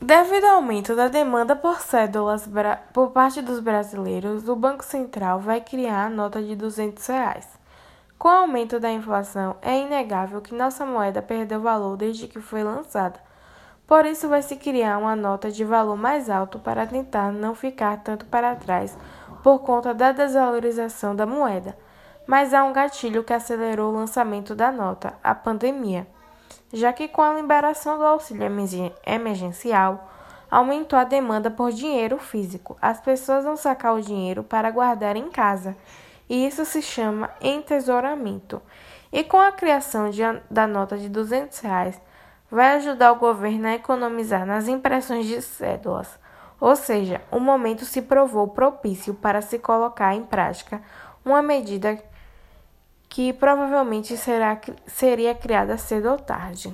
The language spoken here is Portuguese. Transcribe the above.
Devido ao aumento da demanda por cédulas por parte dos brasileiros, o Banco Central vai criar a nota de 200 reais. Com o aumento da inflação, é inegável que nossa moeda perdeu valor desde que foi lançada. Por isso, vai se criar uma nota de valor mais alto para tentar não ficar tanto para trás por conta da desvalorização da moeda. Mas há um gatilho que acelerou o lançamento da nota: a pandemia já que com a liberação do auxílio emergencial aumentou a demanda por dinheiro físico. As pessoas vão sacar o dinheiro para guardar em casa, e isso se chama entesouramento. E com a criação de, da nota de 200 reais, vai ajudar o governo a economizar nas impressões de cédulas. Ou seja, o momento se provou propício para se colocar em prática uma medida que provavelmente será, seria criada cedo ou tarde.